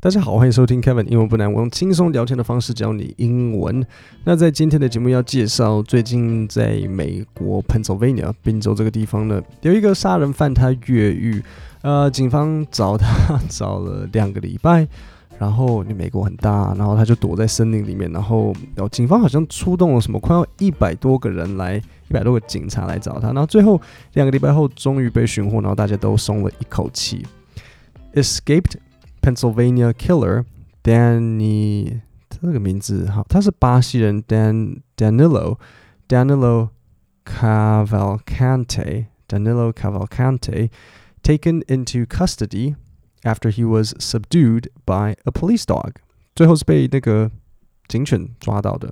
大家好，欢迎收听 Kevin 英文不难，我用轻松聊天的方式教你英文。那在今天的节目要介绍，最近在美国 Pennsylvania 宾州这个地方呢，有一个杀人犯他越狱，呃，警方找他找了两个礼拜，然后美国很大，然后他就躲在森林里面，然后警方好像出动了什么快要一百多个人来，一百多个警察来找他，然后最后两个礼拜后终于被寻获，然后大家都松了一口气，escaped。Pennsylvania killer Danny 这个名字好，他是巴西人 Dan Danilo Danilo Cavalcante Danilo Cavalcante taken into custody after he was subdued by a police dog，最后是被那个。 警犬抓到的，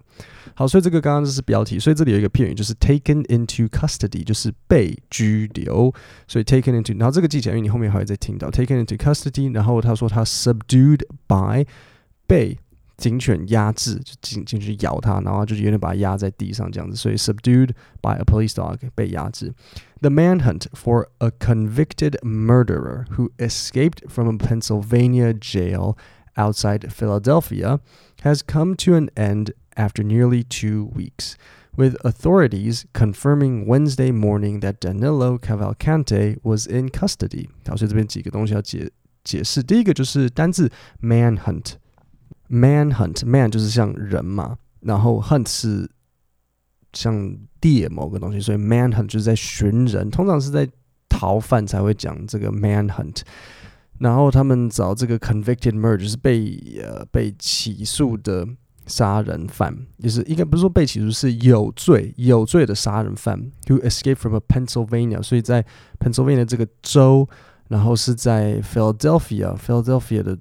好，所以这个刚刚就是标题，所以这里有一个片语，就是 taken into custody，就是被拘留，所以 taken into，然后这个记起来，因为你后面还会再听到 taken into custody，然后他说他 subdued by 被警犬压制，就警警犬咬他，然后就有点把他压在地上这样子，所以 subdued by a police dog 被压制。The manhunt for a convicted murderer who escaped from a Pennsylvania jail outside Philadelphia has come to an end after nearly two weeks, with authorities confirming Wednesday morning that Danilo Cavalcante was in custody。好，所以这边几个东西要解解释。第一个就是单字 manhunt，manhunt，man 就是像人嘛，然后 hunt 是像猎某个东西，所以 manhunt 就是在寻人，通常是在逃犯才会讲这个 manhunt。 然后他们找这个 convicted murder，就是被呃被起诉的杀人犯，就是应该不是说被起诉，是有罪有罪的杀人犯，who escaped from a Pennsylvania，所以在 Pennsylvania 这个州，然后是在 Philadelphia，Philadelphia 的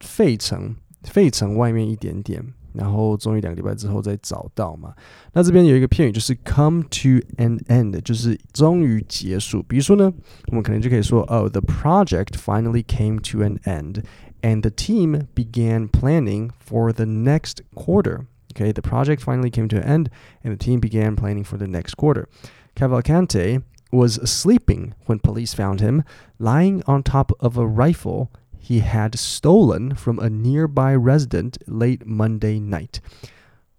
费城，费城外面一点点。然后终于两个礼拜之后再找到嘛。那这边有一个片语就是 come to an end，就是终于结束。比如说呢，我们可能就可以说，Oh, the project finally came to an end, and the team began planning for the next quarter. Okay, the project finally came to an end, and the team began planning for the next quarter. Cavalcante was sleeping when police found him, lying on top of a rifle. He had stolen from a nearby resident late Monday night，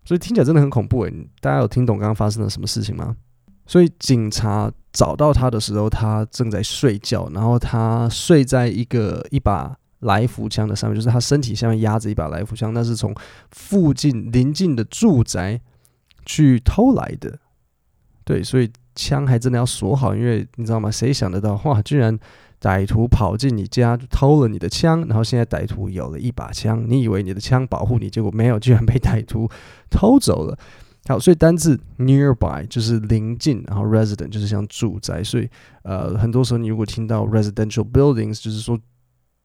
所以听起来真的很恐怖诶。大家有听懂刚刚发生了什么事情吗？所以警察找到他的时候，他正在睡觉，然后他睡在一个一把来福枪的上面，就是他身体下面压着一把来福枪，那是从附近邻近的住宅去偷来的。对，所以枪还真的要锁好，因为你知道吗？谁想得到哇，居然。歹徒跑进你家偷了你的枪，然后现在歹徒有了一把枪，你以为你的枪保护你，结果没有，居然被歹徒偷走了。好，所以单字 nearby 就是临近，然后 resident 就是像住宅，所以呃，很多时候你如果听到 residential buildings，就是说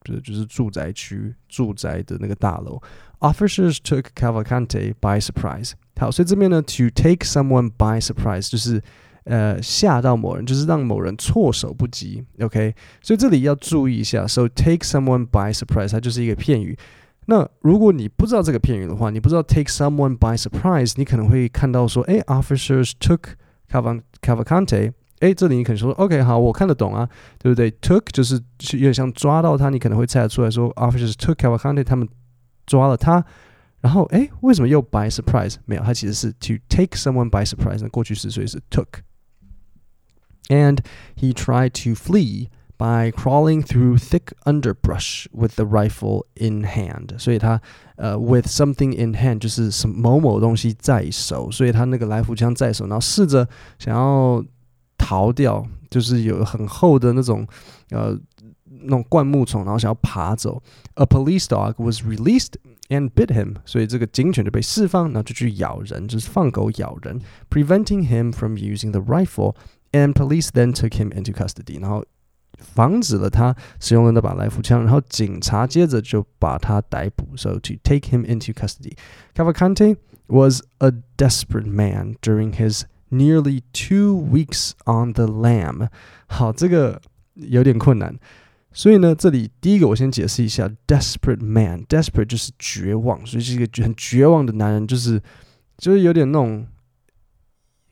就是就是住宅区、住宅的那个大楼。Officers took Cavalcante by surprise。好，所以这边呢，to take someone by surprise 就是。呃，吓到某人就是让某人措手不及，OK？所以这里要注意一下，So take someone by surprise，它就是一个片语。那如果你不知道这个片语的话，你不知道 take someone by surprise，你可能会看到说，哎，officers took Cavalcante，哎，这里你可能说，OK，好，我看得懂啊，对不对？Took 就是有点像抓到他，你可能会猜得出来说，officers took Cavalcante，他们抓了他。然后，哎，为什么又 by surprise？没有，它其实是 to take someone by surprise，那过去式所以是 took。And he tried to flee by crawling through thick underbrush with the rifle in hand。所以他呃，with something in hand 就是什么某某东西在手，所以他那个来福枪在手，然后试着想要逃掉，就是有很厚的那种呃那种灌木丛，然后想要爬走。A police dog was released and bit him，所以这个警犬就被释放，然后就去咬人，就是放狗咬人，preventing him from using the rifle。 And police then took him into custody，然后防止了他使用了那把来福枪，然后警察接着就把他逮捕。So to take him into custody, Cavalcante was a desperate man during his nearly two weeks on the lam。好，这个有点困难，所以呢，这里第一个我先解释一下，desperate man，desperate desperate 就是绝望，所以是一个很绝望的男人，就是就是有点那种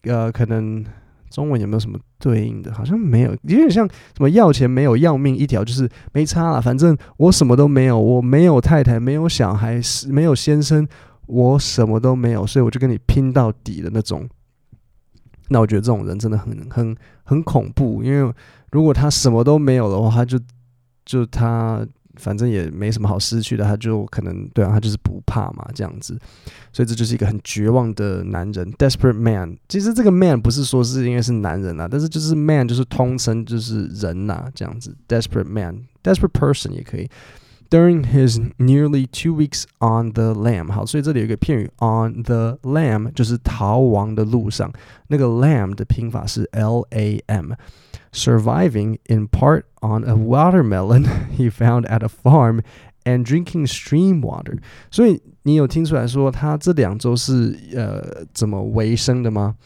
呃，可能。 中文有没有什么对应的？好像没有，有点像什么要钱没有要命一条，就是没差了。反正我什么都没有，我没有太太，没有小孩，没有先生，我什么都没有，所以我就跟你拼到底的那种。那我觉得这种人真的很很很恐怖，因为如果他什么都没有的话，他就就他。反正也没什么好失去的，他就可能对啊，他就是不怕嘛，这样子，所以这就是一个很绝望的男人，desperate man。其实这个 man 不是说是因为是男人啊，但是就是 man 就是通称就是人呐、啊，这样子，desperate man，desperate person 也可以。During his nearly two weeks on the lam，好，所以这里有一个片语 on the lam，就是逃亡的路上，那个 lam 的拼法是 L A M。surviving in part on a watermelon he found at a farm and drinking stream water。所以你有听出来说他这两周是呃怎么维生的吗？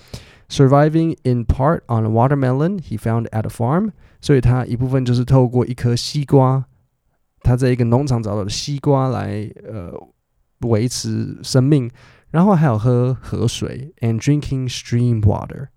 Surviving in part on a watermelon he found at a farm。所以他一部分就是透过一颗西瓜， 他在一个农场找到的西瓜来呃维持生命，然后还有喝河水 and drinking stream water。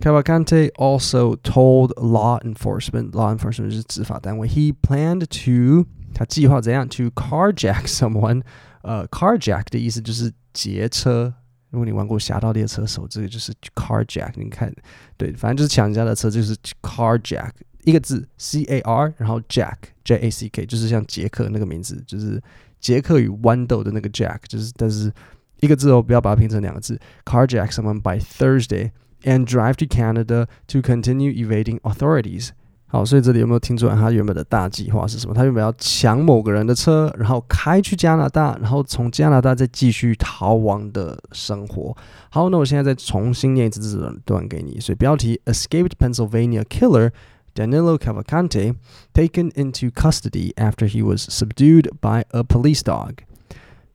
Cavalcante also told law enforcement, law enforcement 是执法单位，he planned to 他计划怎样 to carjack someone，呃，carjack 的意思就是劫车。如果你玩过《侠盗猎车手》，这个就是 carjack。你看，对，反正就是抢人家的车，就是 carjack 一个字，c a r，然后 jack j a c k，就是像杰克那个名字，就是杰克与豌豆的那个 jack，就是但是一个字哦，不要把它拼成两个字，carjack someone by Thursday。And drive to Canada to continue evading authorities。好，所以这里有没有听出来他原本的大计划是什么？他原本要抢某个人的车，然后开去加拿大，然后从加拿大再继续逃亡的生活。好，那我现在再重新念一次这段给你。所以标题：Escaped Pennsylvania killer Danilo Cavalcante taken into custody after he was subdued by a police dog.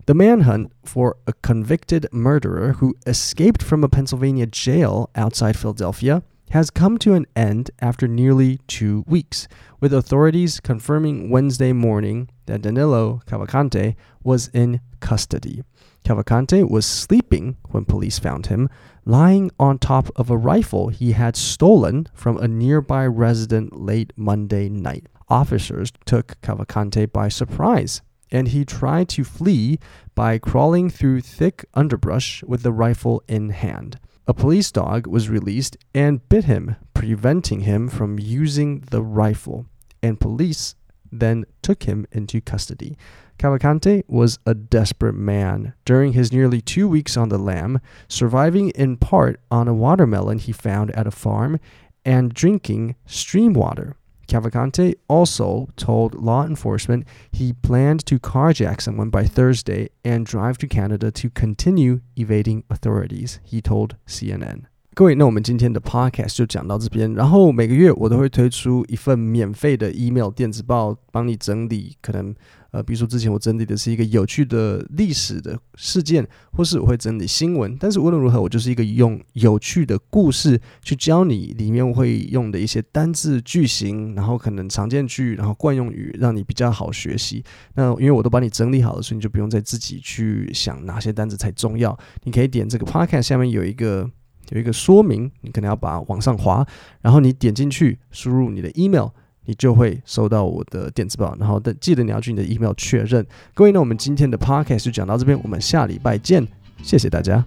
The manhunt for a convicted murderer who escaped from a Pennsylvania jail outside Philadelphia has come to an end after nearly two weeks, with authorities confirming Wednesday morning that Danilo Cavalcante was in custody. Cavalcante was sleeping when police found him, lying on top of a rifle he had stolen from a nearby resident late Monday night. Officers took Cavalcante by surprise and he tried to flee by crawling through thick underbrush with the rifle in hand. A police dog was released and bit him, preventing him from using the rifle, and police then took him into custody. Cavalcante was a desperate man during his nearly two weeks on the lam, surviving in part on a watermelon he found at a farm and drinking stream water. Cavalcante also told law enforcement he planned to carjack someone by Thursday and drive to Canada to continue evading authorities, he told CNN. 各位，那我们今天的 podcast 就讲到这边。然后每个月我都会推出一份免费的 email 电子报，帮你整理可能。呃，比如说之前我整理的是一个有趣的历史的事件，或是我会整理新闻。但是无论如何，我就是一个用有趣的故事去教你里面我会用的一些单字句型，然后可能常见句，然后惯用语，让你比较好学习。那因为我都帮你整理好了，所以你就不用再自己去想哪些单字才重要。你可以点这个 podcast 下面有一个有一个说明，你可能要把往上滑，然后你点进去，输入你的 email。你就会收到我的电子报，然后记得你要去你的 email 确认。各位，那我们今天的 podcast 就讲到这边，我们下礼拜见，谢谢大家。